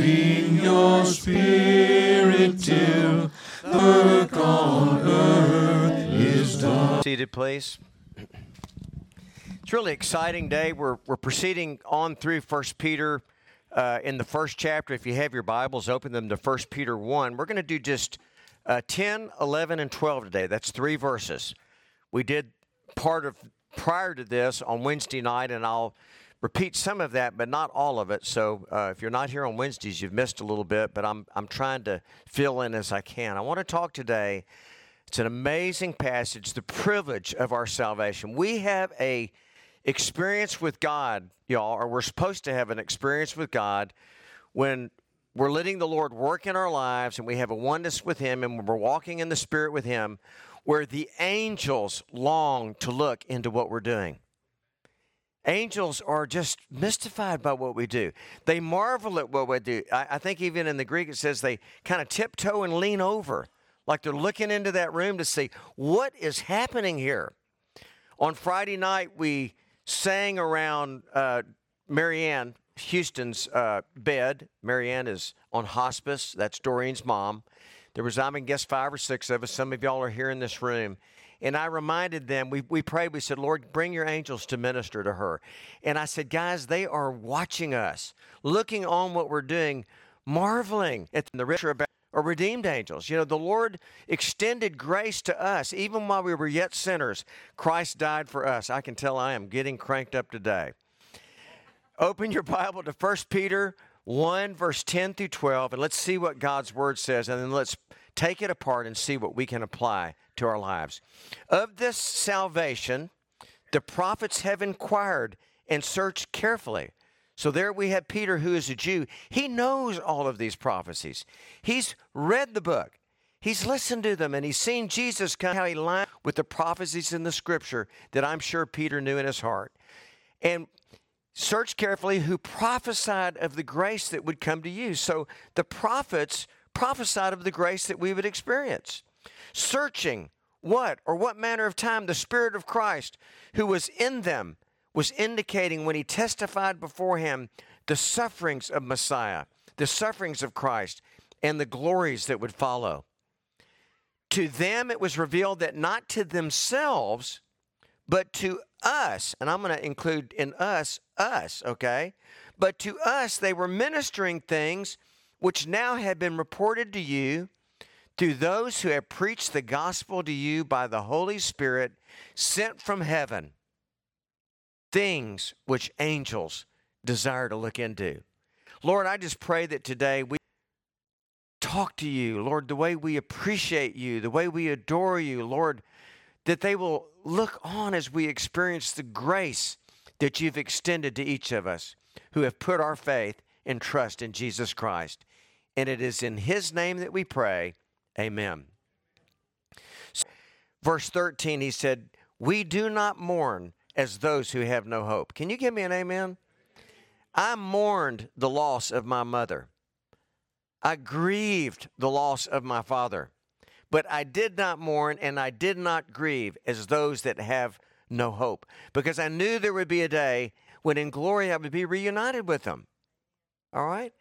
moving your spirit till the work on earth is done. Seated, please. It's really exciting day. We're, we're proceeding on through First Peter uh, in the first chapter. If you have your Bibles, open them to First Peter 1. We're going to do just uh, 10, 11, and 12 today. That's three verses. We did part of prior to this on Wednesday night, and I'll repeat some of that, but not all of it. So uh, if you're not here on Wednesdays, you've missed a little bit, but I'm, I'm trying to fill in as I can. I want to talk today. It's an amazing passage, the privilege of our salvation. We have a experience with God, y'all, or we're supposed to have an experience with God when we're letting the Lord work in our lives and we have a oneness with Him and we're walking in the Spirit with Him, where the angels long to look into what we're doing. Angels are just mystified by what we do. They marvel at what we do. I, I think even in the Greek it says they kind of tiptoe and lean over, like they're looking into that room to see what is happening here. On Friday night, we sang around uh, Marianne Houston's uh, bed. Marianne is on hospice. That's Doreen's mom. There was, I mean, guess five or six of us. Some of y'all are here in this room. And I reminded them, we, we prayed, we said, Lord, bring your angels to minister to her. And I said, guys, they are watching us, looking on what we're doing, marveling at the richer or redeemed angels. You know, the Lord extended grace to us even while we were yet sinners. Christ died for us. I can tell I am getting cranked up today. Open your Bible to 1 Peter 1, verse 10 through 12, and let's see what God's word says, and then let's take it apart and see what we can apply to our lives. Of this salvation, the prophets have inquired and searched carefully. So there we have Peter, who is a Jew. He knows all of these prophecies. He's read the book. He's listened to them and he's seen Jesus come how he lined with the prophecies in the scripture that I'm sure Peter knew in his heart. And search carefully who prophesied of the grace that would come to you. So the prophets prophesied of the grace that we would experience. Searching what or what manner of time the Spirit of Christ who was in them was indicating when he testified before him the sufferings of Messiah, the sufferings of Christ, and the glories that would follow. To them it was revealed that not to themselves, but to us, and I'm going to include in us, us, okay? But to us, they were ministering things which now have been reported to you through those who have preached the gospel to you by the Holy Spirit sent from heaven, things which angels desire to look into. Lord, I just pray that today we talk to you, Lord, the way we appreciate you, the way we adore you, Lord, that they will look on as we experience the grace that you've extended to each of us who have put our faith and trust in Jesus Christ. And it is in His name that we pray. Amen. Verse 13, he said, We do not mourn as those who have no hope. Can you give me an amen? I mourned the loss of my mother. I grieved the loss of my father. But I did not mourn and I did not grieve as those that have no hope, because I knew there would be a day when in glory I would be reunited with them. All right?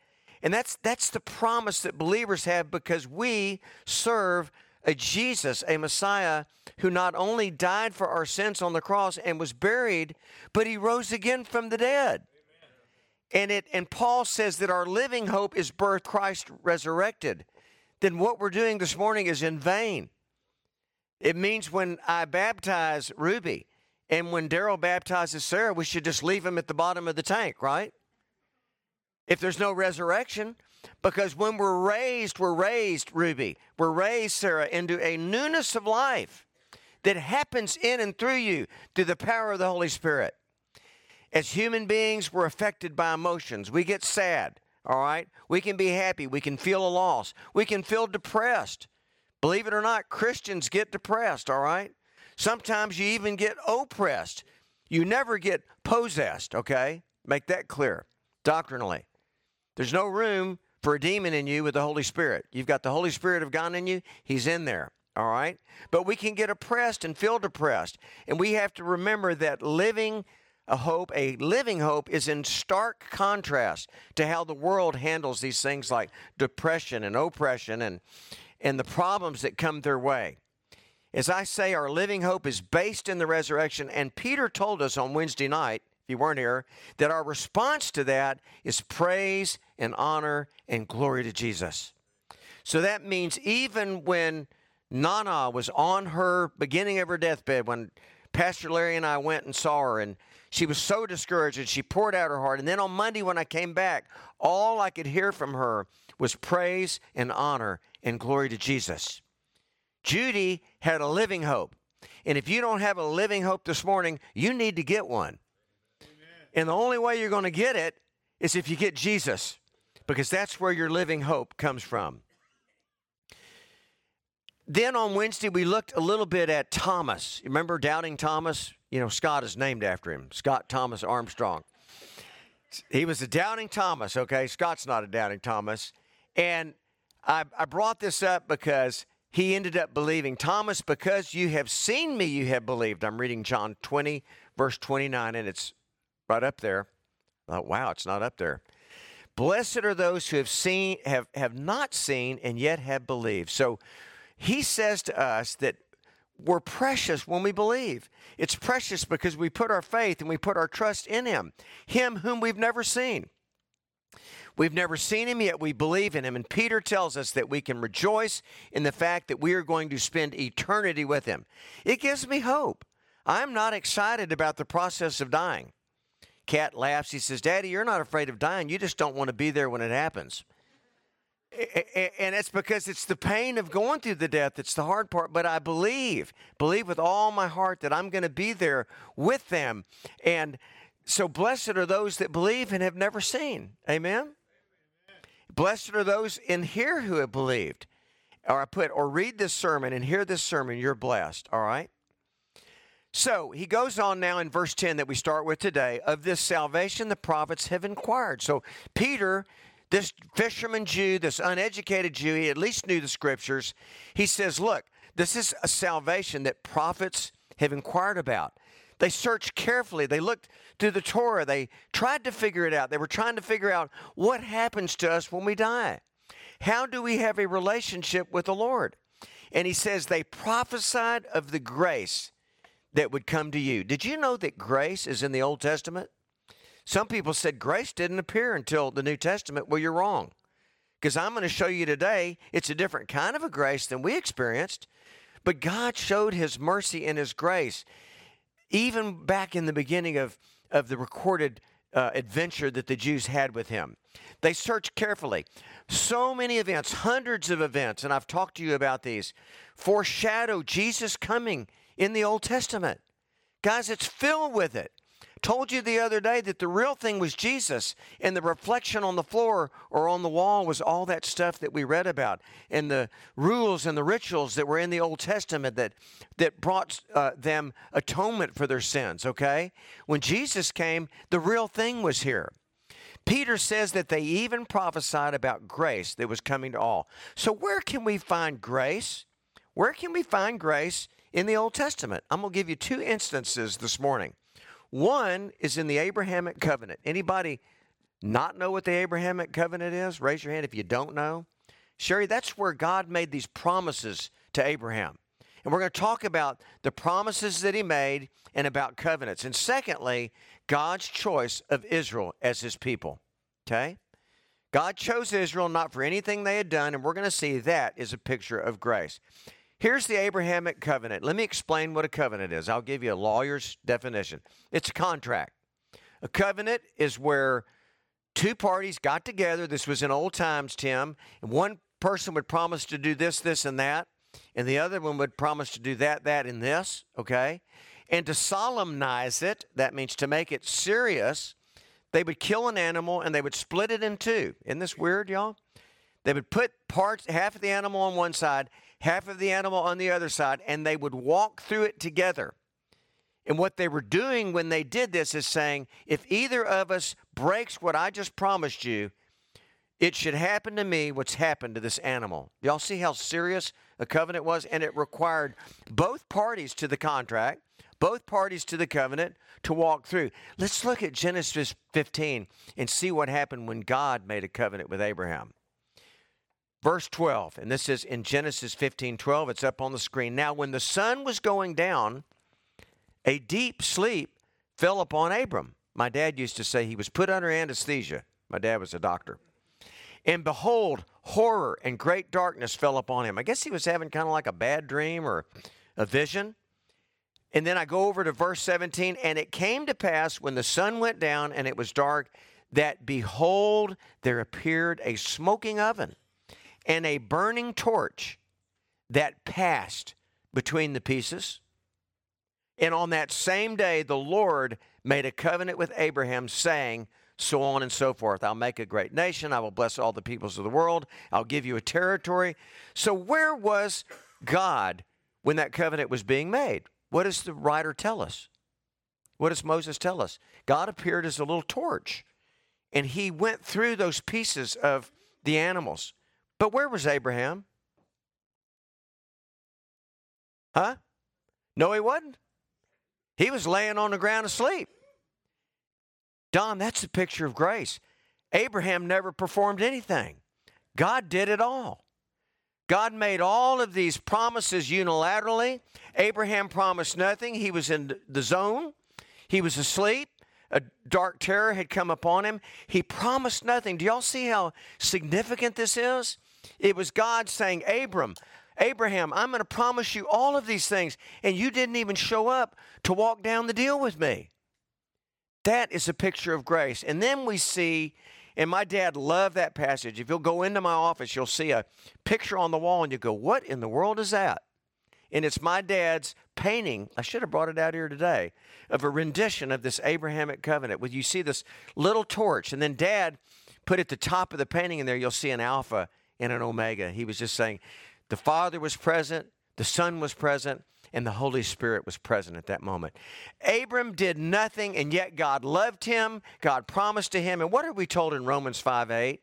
And that's that's the promise that believers have because we serve a Jesus, a Messiah who not only died for our sins on the cross and was buried, but he rose again from the dead. And it and Paul says that our living hope is birth Christ resurrected then what we're doing this morning is in vain. It means when I baptize Ruby and when Daryl baptizes Sarah, we should just leave them at the bottom of the tank, right? If there's no resurrection, because when we're raised, we're raised, Ruby, we're raised, Sarah, into a newness of life that happens in and through you through the power of the Holy Spirit. As human beings, we're affected by emotions. We get sad. All right? We can be happy. We can feel a loss. We can feel depressed. Believe it or not, Christians get depressed, all right? Sometimes you even get oppressed. You never get possessed, okay? Make that clear doctrinally. There's no room for a demon in you with the Holy Spirit. You've got the Holy Spirit of God in you, He's in there, all right? But we can get oppressed and feel depressed. And we have to remember that living a hope, a living hope, is in stark contrast to how the world handles these things like depression and oppression and, and the problems that come their way. As I say, our living hope is based in the resurrection, and Peter told us on Wednesday night, you weren't here, that our response to that is praise and honor and glory to Jesus. So that means even when Nana was on her beginning of her deathbed, when Pastor Larry and I went and saw her, and she was so discouraged and she poured out her heart. And then on Monday, when I came back, all I could hear from her was praise and honor and glory to Jesus. Judy had a living hope. And if you don't have a living hope this morning, you need to get one. And the only way you're going to get it is if you get Jesus, because that's where your living hope comes from. Then on Wednesday, we looked a little bit at Thomas. Remember Doubting Thomas? You know, Scott is named after him Scott Thomas Armstrong. He was a Doubting Thomas, okay? Scott's not a Doubting Thomas. And I, I brought this up because he ended up believing. Thomas, because you have seen me, you have believed. I'm reading John 20, verse 29, and it's right up there. Oh, wow, it's not up there. Blessed are those who have seen, have, have not seen, and yet have believed. So he says to us that we're precious when we believe. It's precious because we put our faith and we put our trust in him, him whom we've never seen. We've never seen him, yet we believe in him. And Peter tells us that we can rejoice in the fact that we are going to spend eternity with him. It gives me hope. I'm not excited about the process of dying. Cat laughs. He says, Daddy, you're not afraid of dying. You just don't want to be there when it happens. And it's because it's the pain of going through the death that's the hard part. But I believe, believe with all my heart that I'm going to be there with them. And so blessed are those that believe and have never seen. Amen? Blessed are those in here who have believed. Or I put, or read this sermon and hear this sermon, you're blessed. All right? So he goes on now in verse 10 that we start with today of this salvation the prophets have inquired. So Peter, this fisherman Jew, this uneducated Jew, he at least knew the scriptures. He says, Look, this is a salvation that prophets have inquired about. They searched carefully. They looked through the Torah. They tried to figure it out. They were trying to figure out what happens to us when we die. How do we have a relationship with the Lord? And he says they prophesied of the grace that would come to you. Did you know that grace is in the Old Testament? Some people said grace didn't appear until the New Testament. Well, you're wrong. Because I'm going to show you today it's a different kind of a grace than we experienced. But God showed his mercy and his grace even back in the beginning of, of the recorded uh, adventure that the Jews had with him. They searched carefully. So many events, hundreds of events, and I've talked to you about these, foreshadow Jesus coming in the Old Testament. Guys, it's filled with it. Told you the other day that the real thing was Jesus, and the reflection on the floor or on the wall was all that stuff that we read about, and the rules and the rituals that were in the Old Testament that that brought uh, them atonement for their sins. Okay, when Jesus came, the real thing was here. Peter says that they even prophesied about grace that was coming to all. So where can we find grace? Where can we find grace in the Old Testament? I'm going to give you two instances this morning. One is in the Abrahamic covenant. Anybody not know what the Abrahamic covenant is? Raise your hand if you don't know. Sherry, that's where God made these promises to Abraham. And we're going to talk about the promises that he made and about covenants. And secondly, God's choice of Israel as his people. Okay? God chose Israel not for anything they had done, and we're going to see that is a picture of grace. Here's the Abrahamic covenant. Let me explain what a covenant is. I'll give you a lawyer's definition it's a contract. A covenant is where two parties got together. This was in old times, Tim, and one person would promise to do this, this, and that, and the other one would promise to do that, that, and this, okay? And to solemnize it, that means to make it serious, they would kill an animal and they would split it in two. Isn't this weird, y'all? They would put parts, half of the animal on one side, half of the animal on the other side, and they would walk through it together. And what they were doing when they did this is saying, if either of us breaks what I just promised you, it should happen to me what's happened to this animal. Y'all see how serious a covenant was? And it required both parties to the contract, both parties to the covenant to walk through. Let's look at Genesis 15 and see what happened when God made a covenant with Abraham. Verse 12, and this is in Genesis 15 12, it's up on the screen. Now, when the sun was going down, a deep sleep fell upon Abram. My dad used to say he was put under anesthesia. My dad was a doctor. And behold, horror and great darkness fell upon him. I guess he was having kind of like a bad dream or a vision. And then I go over to verse 17, and it came to pass when the sun went down and it was dark, that behold, there appeared a smoking oven and a burning torch that passed between the pieces. And on that same day, the Lord made a covenant with Abraham, saying, so on and so forth. I'll make a great nation. I will bless all the peoples of the world. I'll give you a territory. So, where was God when that covenant was being made? What does the writer tell us? What does Moses tell us? God appeared as a little torch and he went through those pieces of the animals. But where was Abraham? Huh? No, he wasn't. He was laying on the ground asleep. Don, that's a picture of grace. Abraham never performed anything, God did it all. God made all of these promises unilaterally. Abraham promised nothing. He was in the zone, he was asleep. A dark terror had come upon him. He promised nothing. Do y'all see how significant this is? It was God saying, Abram, Abraham, I'm going to promise you all of these things, and you didn't even show up to walk down the deal with me. That is a picture of grace. And then we see, and my dad loved that passage. If you'll go into my office, you'll see a picture on the wall, and you go, What in the world is that? And it's my dad's painting. I should have brought it out here today of a rendition of this Abrahamic covenant. Where you see this little torch, and then dad put at the top of the painting in there, you'll see an alpha and an omega. He was just saying the Father was present, the Son was present, and the Holy Spirit was present at that moment. Abram did nothing, and yet God loved him. God promised to him. And what are we told in Romans 5 8?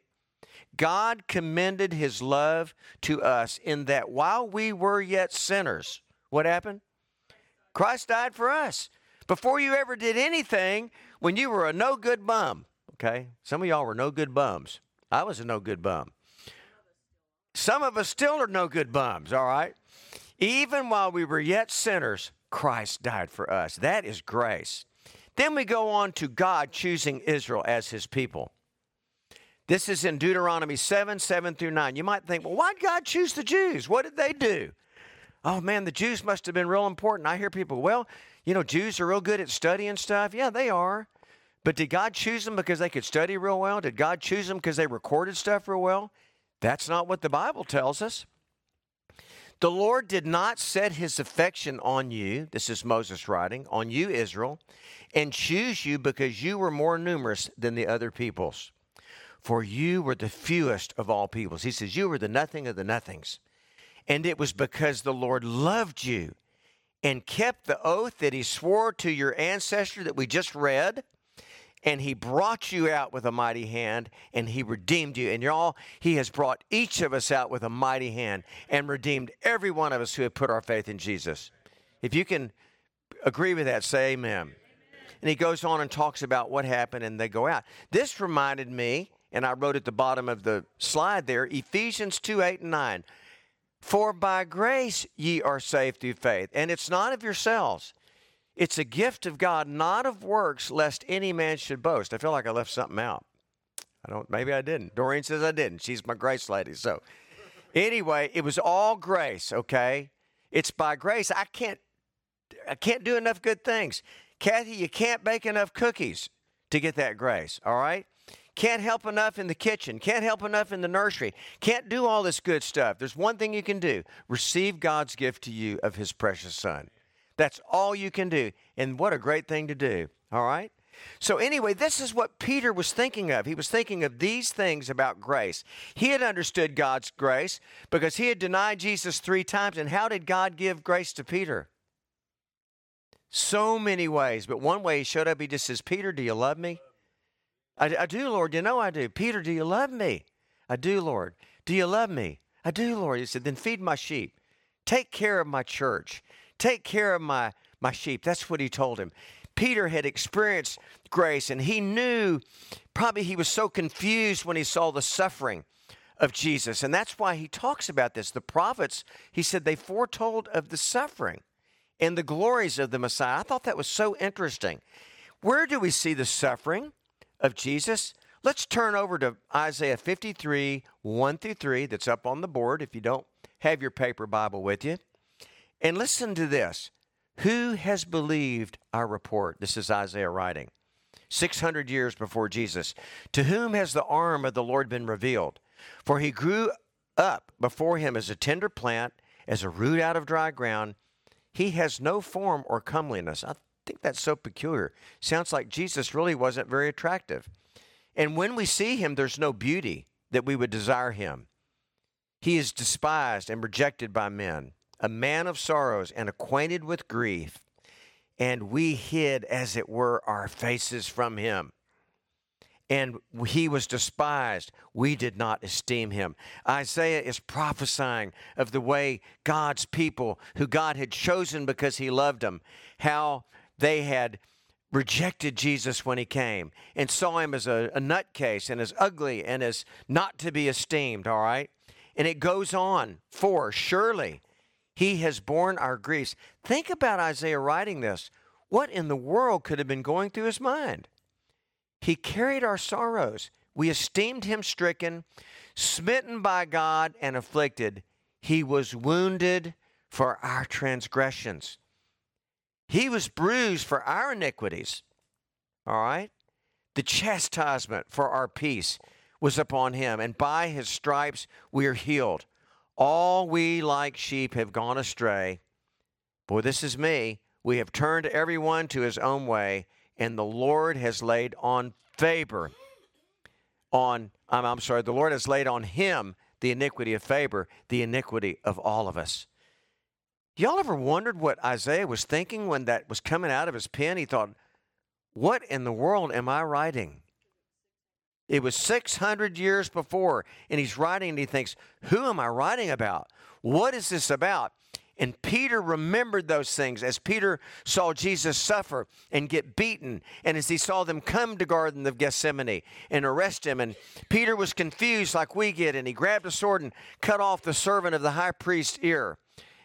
God commended his love to us in that while we were yet sinners, what happened? Christ died for us. Before you ever did anything, when you were a no good bum, okay? Some of y'all were no good bums. I was a no good bum. Some of us still are no good bums, all right? Even while we were yet sinners, Christ died for us. That is grace. Then we go on to God choosing Israel as his people. This is in Deuteronomy 7 7 through 9. You might think, well, why did God choose the Jews? What did they do? Oh man, the Jews must have been real important. I hear people, well, you know, Jews are real good at studying stuff. Yeah, they are. But did God choose them because they could study real well? Did God choose them because they recorded stuff real well? That's not what the Bible tells us. The Lord did not set his affection on you, this is Moses writing, on you, Israel, and choose you because you were more numerous than the other peoples. For you were the fewest of all peoples. He says, You were the nothing of the nothings. And it was because the Lord loved you and kept the oath that he swore to your ancestor that we just read and he brought you out with a mighty hand and he redeemed you. And y'all, he has brought each of us out with a mighty hand and redeemed every one of us who have put our faith in Jesus. If you can agree with that, say amen. And he goes on and talks about what happened and they go out. This reminded me, and I wrote at the bottom of the slide there, Ephesians 2 8 and 9. For by grace ye are saved through faith, and it's not of yourselves. It's a gift of God, not of works, lest any man should boast. I feel like I left something out. I don't, maybe I didn't. Doreen says I didn't. She's my grace lady. So, anyway, it was all grace, okay? It's by grace. I can't, I can't do enough good things. Kathy, you can't bake enough cookies to get that grace, all right? Can't help enough in the kitchen. Can't help enough in the nursery. Can't do all this good stuff. There's one thing you can do receive God's gift to you of His precious Son. That's all you can do. And what a great thing to do. All right? So, anyway, this is what Peter was thinking of. He was thinking of these things about grace. He had understood God's grace because he had denied Jesus three times. And how did God give grace to Peter? So many ways. But one way he showed up, he just says, Peter, do you love me? I, I do, Lord. You know I do. Peter, do you love me? I do, Lord. Do you love me? I do, Lord. He said, then feed my sheep. Take care of my church. Take care of my, my sheep. That's what he told him. Peter had experienced grace and he knew probably he was so confused when he saw the suffering of Jesus. And that's why he talks about this. The prophets, he said, they foretold of the suffering and the glories of the Messiah. I thought that was so interesting. Where do we see the suffering of Jesus? Let's turn over to Isaiah 53, 1 through 3, that's up on the board if you don't have your paper Bible with you. And listen to this Who has believed our report? This is Isaiah writing. 600 years before Jesus. To whom has the arm of the Lord been revealed? For he grew up before him as a tender plant, as a root out of dry ground. He has no form or comeliness. I think that's so peculiar. Sounds like Jesus really wasn't very attractive. And when we see him, there's no beauty that we would desire him. He is despised and rejected by men, a man of sorrows and acquainted with grief. And we hid, as it were, our faces from him and he was despised. We did not esteem him. Isaiah is prophesying of the way God's people, who God had chosen because he loved them, how they had rejected Jesus when he came and saw him as a, a nutcase and as ugly and as not to be esteemed, all right? And it goes on, for surely he has borne our griefs. Think about Isaiah writing this. What in the world could have been going through his mind? He carried our sorrows. We esteemed him stricken, smitten by God, and afflicted. He was wounded for our transgressions. He was bruised for our iniquities. All right? The chastisement for our peace was upon him, and by his stripes we are healed. All we like sheep have gone astray. Boy, this is me. We have turned everyone to his own way, and the Lord has laid on favor on, I'm, I'm sorry, the Lord has laid on him the iniquity of favor, the iniquity of all of us. Y'all ever wondered what Isaiah was thinking when that was coming out of his pen? He thought, What in the world am I writing? It was 600 years before, and he's writing and he thinks, Who am I writing about? What is this about? And Peter remembered those things as Peter saw Jesus suffer and get beaten, and as he saw them come to Garden of Gethsemane and arrest him. And Peter was confused like we get, and he grabbed a sword and cut off the servant of the high priest's ear.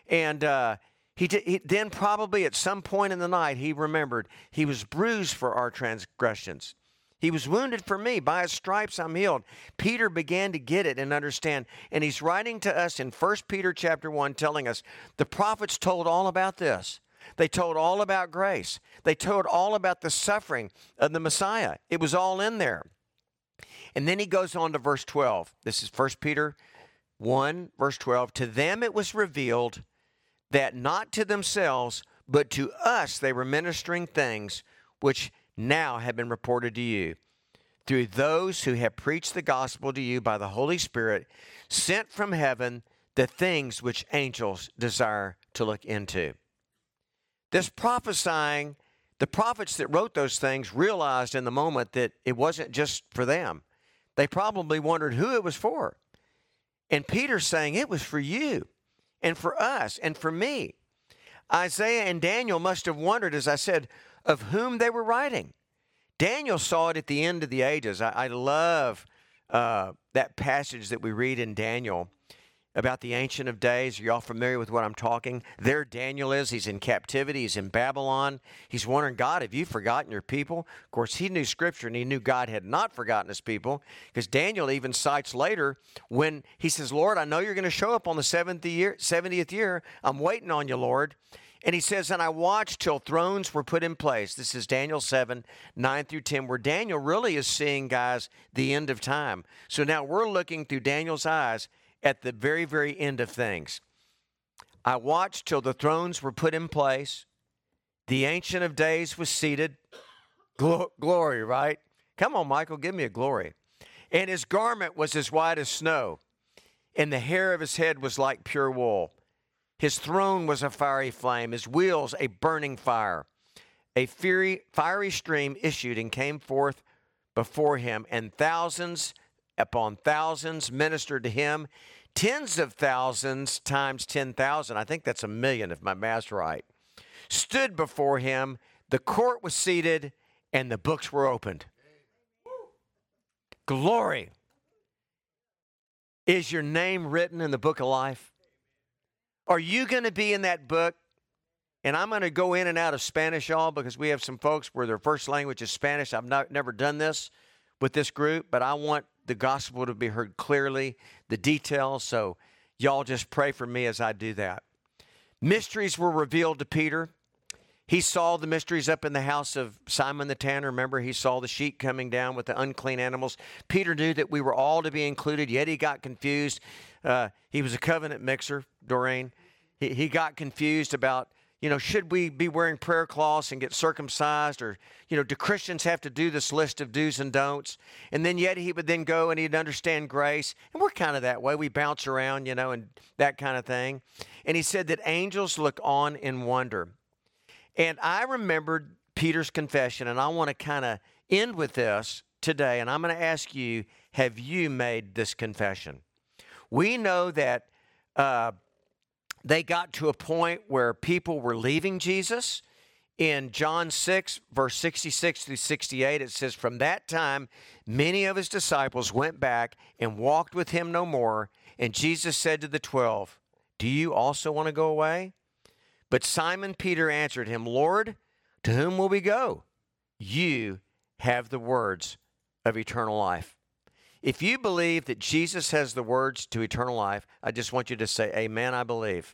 And uh, he, did, he then, probably at some point in the night, he remembered he was bruised for our transgressions. He was wounded for me. By his stripes I'm healed. Peter began to get it and understand. And he's writing to us in 1 Peter chapter 1 telling us the prophets told all about this. They told all about grace. They told all about the suffering of the Messiah. It was all in there. And then he goes on to verse 12. This is 1 Peter 1, verse 12. To them it was revealed that not to themselves, but to us they were ministering things which now have been reported to you through those who have preached the gospel to you by the Holy Spirit, sent from heaven, the things which angels desire to look into. This prophesying, the prophets that wrote those things realized in the moment that it wasn't just for them. They probably wondered who it was for. And Peter's saying it was for you and for us and for me. Isaiah and Daniel must have wondered, as I said, of whom they were writing. Daniel saw it at the end of the ages. I, I love uh, that passage that we read in Daniel about the Ancient of Days. Are y'all familiar with what I'm talking? There Daniel is. He's in captivity. He's in Babylon. He's wondering, God, have you forgotten your people? Of course, he knew Scripture and he knew God had not forgotten his people because Daniel even cites later when he says, Lord, I know you're going to show up on the 70th year. 70th year. I'm waiting on you, Lord. And he says, And I watched till thrones were put in place. This is Daniel 7, 9 through 10, where Daniel really is seeing, guys, the end of time. So now we're looking through Daniel's eyes at the very, very end of things. I watched till the thrones were put in place. The Ancient of Days was seated. Glo- glory, right? Come on, Michael, give me a glory. And his garment was as white as snow, and the hair of his head was like pure wool. His throne was a fiery flame, his wheels a burning fire. A fiery, fiery stream issued and came forth before him, and thousands upon thousands ministered to him. Tens of thousands times 10,000. I think that's a million if my math's right. stood before him. The court was seated, and the books were opened. Glory. Is your name written in the book of life? Are you going to be in that book? And I'm going to go in and out of Spanish, y'all, because we have some folks where their first language is Spanish. I've not, never done this with this group, but I want the gospel to be heard clearly, the details. So y'all just pray for me as I do that. Mysteries were revealed to Peter. He saw the mysteries up in the house of Simon the tanner. Remember, he saw the sheep coming down with the unclean animals. Peter knew that we were all to be included, yet he got confused. Uh, he was a covenant mixer, Doreen. He, he got confused about you know, should we be wearing prayer cloths and get circumcised? Or, you know, do Christians have to do this list of do's and don'ts? And then yet he would then go and he'd understand grace. And we're kind of that way. We bounce around, you know, and that kind of thing. And he said that angels look on in wonder. And I remembered Peter's confession, and I want to kind of end with this today. And I'm going to ask you have you made this confession? We know that. Uh, they got to a point where people were leaving Jesus. In John 6, verse 66 through 68, it says, From that time, many of his disciples went back and walked with him no more. And Jesus said to the twelve, Do you also want to go away? But Simon Peter answered him, Lord, to whom will we go? You have the words of eternal life. If you believe that Jesus has the words to eternal life, I just want you to say, Amen, I believe.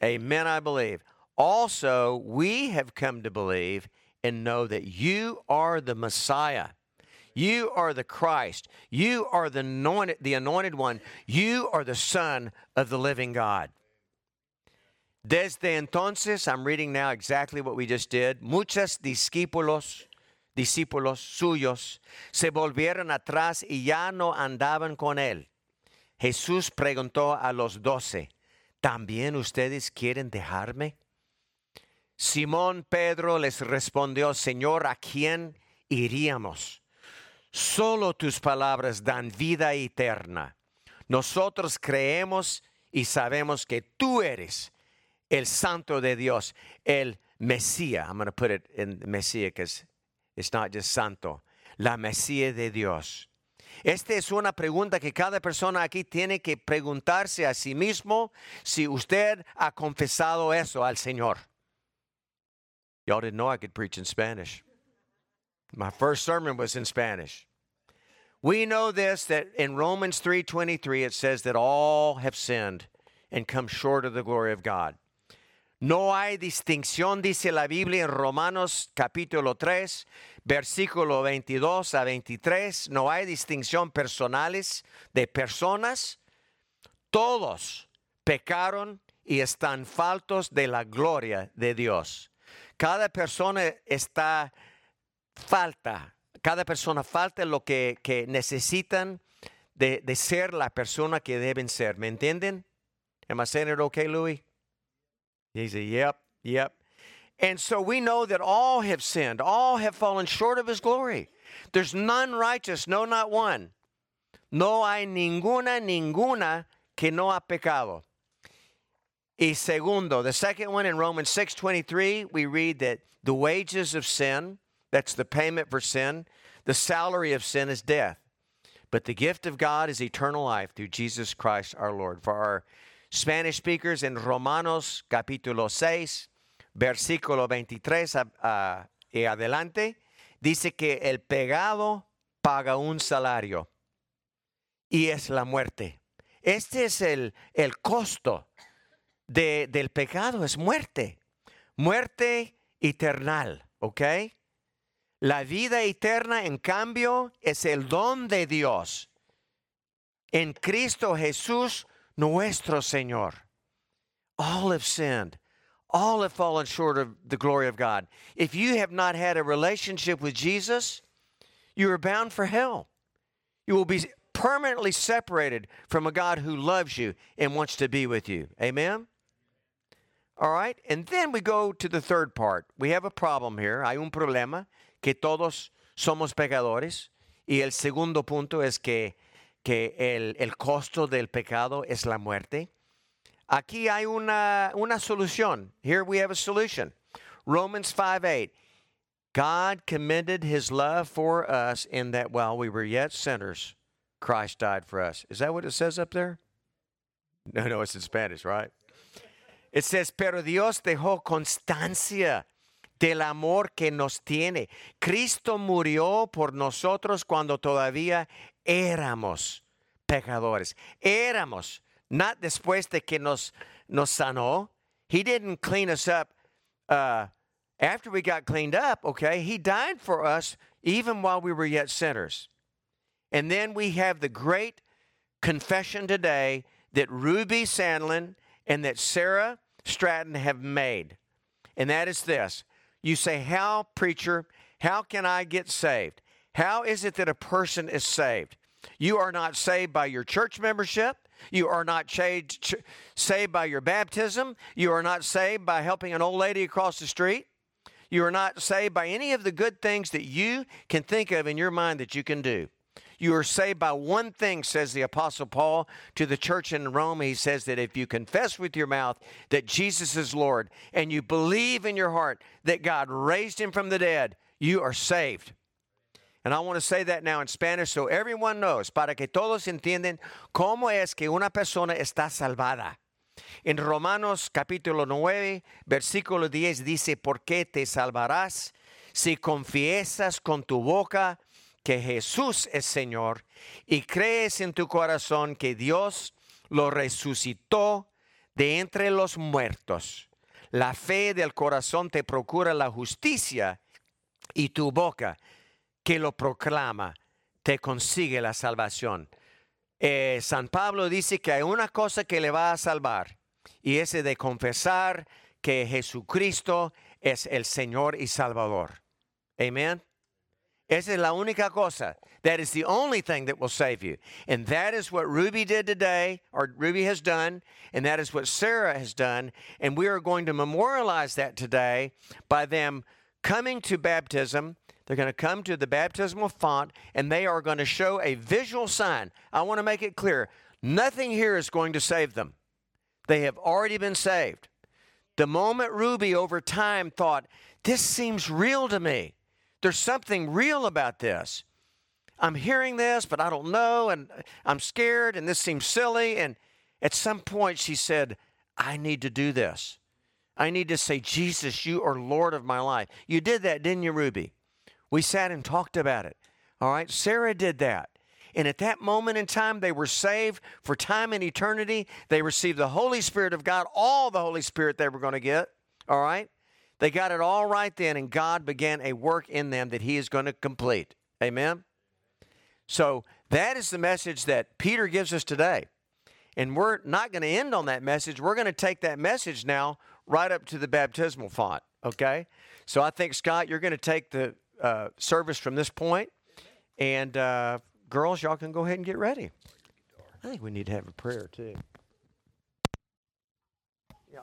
Amen, Amen I believe. Also, we have come to believe and know that you are the Messiah. You are the Christ. You are the anointed, the anointed one. You are the Son of the living God. Desde entonces, I'm reading now exactly what we just did. Muchos discípulos discípulos suyos se volvieron atrás y ya no andaban con él. Jesús preguntó a los doce, ¿también ustedes quieren dejarme? Simón Pedro les respondió, Señor, ¿a quién iríamos? Solo tus palabras dan vida eterna. Nosotros creemos y sabemos que tú eres el Santo de Dios, el Mesías. I'm going to put it in Mesías because It's not just santo. La Mesías de Dios. Esta es una pregunta que cada persona aquí tiene que preguntarse a sí mismo si usted ha confesado eso al Señor. Y'all didn't know I could preach in Spanish. My first sermon was in Spanish. We know this that in Romans 3:23 it says that all have sinned and come short of the glory of God. No hay distinción, dice la Biblia en Romanos capítulo 3, versículo 22 a 23. No hay distinción personales de personas. Todos pecaron y están faltos de la gloria de Dios. Cada persona está falta, cada persona falta lo que, que necesitan de, de, ser la persona que deben ser. ¿Me entienden? Am okay? He said, Yep, yep. And so we know that all have sinned, all have fallen short of his glory. There's none righteous, no, not one. No hay ninguna, ninguna que no ha pecado. Y segundo, the second one in Romans 6:23, we read that the wages of sin, that's the payment for sin, the salary of sin is death. But the gift of God is eternal life through Jesus Christ our Lord. For our Spanish speakers en Romanos capítulo 6, versículo 23 y adelante, dice que el pecado paga un salario y es la muerte. Este es el, el costo de, del pecado, es muerte. Muerte eternal, ¿ok? La vida eterna, en cambio, es el don de Dios. En Cristo Jesús nuestro Señor. All have sinned. All have fallen short of the glory of God. If you have not had a relationship with Jesus, you are bound for hell. You will be permanently separated from a God who loves you and wants to be with you. Amen? All right? And then we go to the third part. We have a problem here. Hay un problema que todos somos pecadores. Y el segundo punto es que que el, el costo del pecado es la muerte. Aquí hay una, una solución. Here we have a solution. Romans 5 8. God commended his love for us in that while we were yet sinners, Christ died for us. Is that what it says up there? No, no, it's in Spanish, right? It says, Pero Dios dejó constancia del amor que nos tiene. Cristo murió por nosotros cuando todavía éramos pecadores. Éramos, not después de que nos, nos sanó. He didn't clean us up uh, after we got cleaned up, okay? He died for us even while we were yet sinners. And then we have the great confession today that Ruby Sandlin and that Sarah Stratton have made. And that is this you say, How, preacher, how can I get saved? How is it that a person is saved? You are not saved by your church membership. You are not saved, by your baptism. You are not saved by helping an old lady across the street. You are not saved by any of the good things that you can think of in your mind that you can do. You are saved by one thing, says the Apostle Paul to the church in Rome. He says that if you confess with your mouth that Jesus is Lord and you believe in your heart that God raised him from the dead, you are saved. And I want to say that now in Spanish so everyone knows, para que todos entiendan cómo es que una persona está salvada. En Romanos capítulo 9, versículo 10 dice, ¿por qué te salvarás si confiesas con tu boca que Jesús es Señor y crees en tu corazón que Dios lo resucitó de entre los muertos. La fe del corazón te procura la justicia y tu boca que lo proclama te consigue la salvación. Eh, San Pablo dice que hay una cosa que le va a salvar y ese de confesar que Jesucristo es el Señor y Salvador. Amén. Esa es la única cosa. That is the only thing that will save you. And that is what Ruby did today, or Ruby has done, and that is what Sarah has done. And we are going to memorialize that today by them coming to baptism. They're going to come to the baptismal font, and they are going to show a visual sign. I want to make it clear nothing here is going to save them. They have already been saved. The moment Ruby over time thought, This seems real to me. There's something real about this. I'm hearing this, but I don't know, and I'm scared, and this seems silly. And at some point, she said, I need to do this. I need to say, Jesus, you are Lord of my life. You did that, didn't you, Ruby? We sat and talked about it. All right, Sarah did that. And at that moment in time, they were saved for time and eternity. They received the Holy Spirit of God, all the Holy Spirit they were going to get. All right? They got it all right then, and God began a work in them that He is going to complete. Amen? So that is the message that Peter gives us today. And we're not going to end on that message. We're going to take that message now right up to the baptismal font. Okay? So I think, Scott, you're going to take the uh, service from this point. And uh, girls, y'all can go ahead and get ready. I think we need to have a prayer too. Yeah.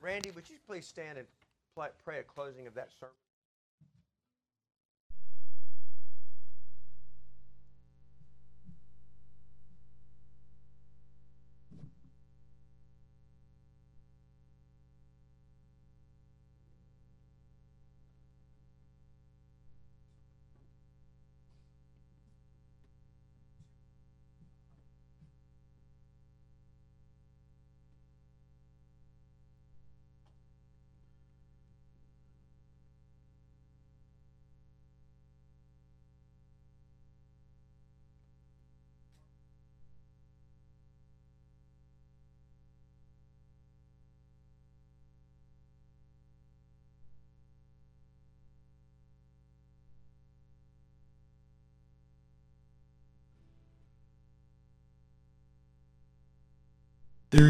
Randy, would you please stand and pray a closing of that sermon? There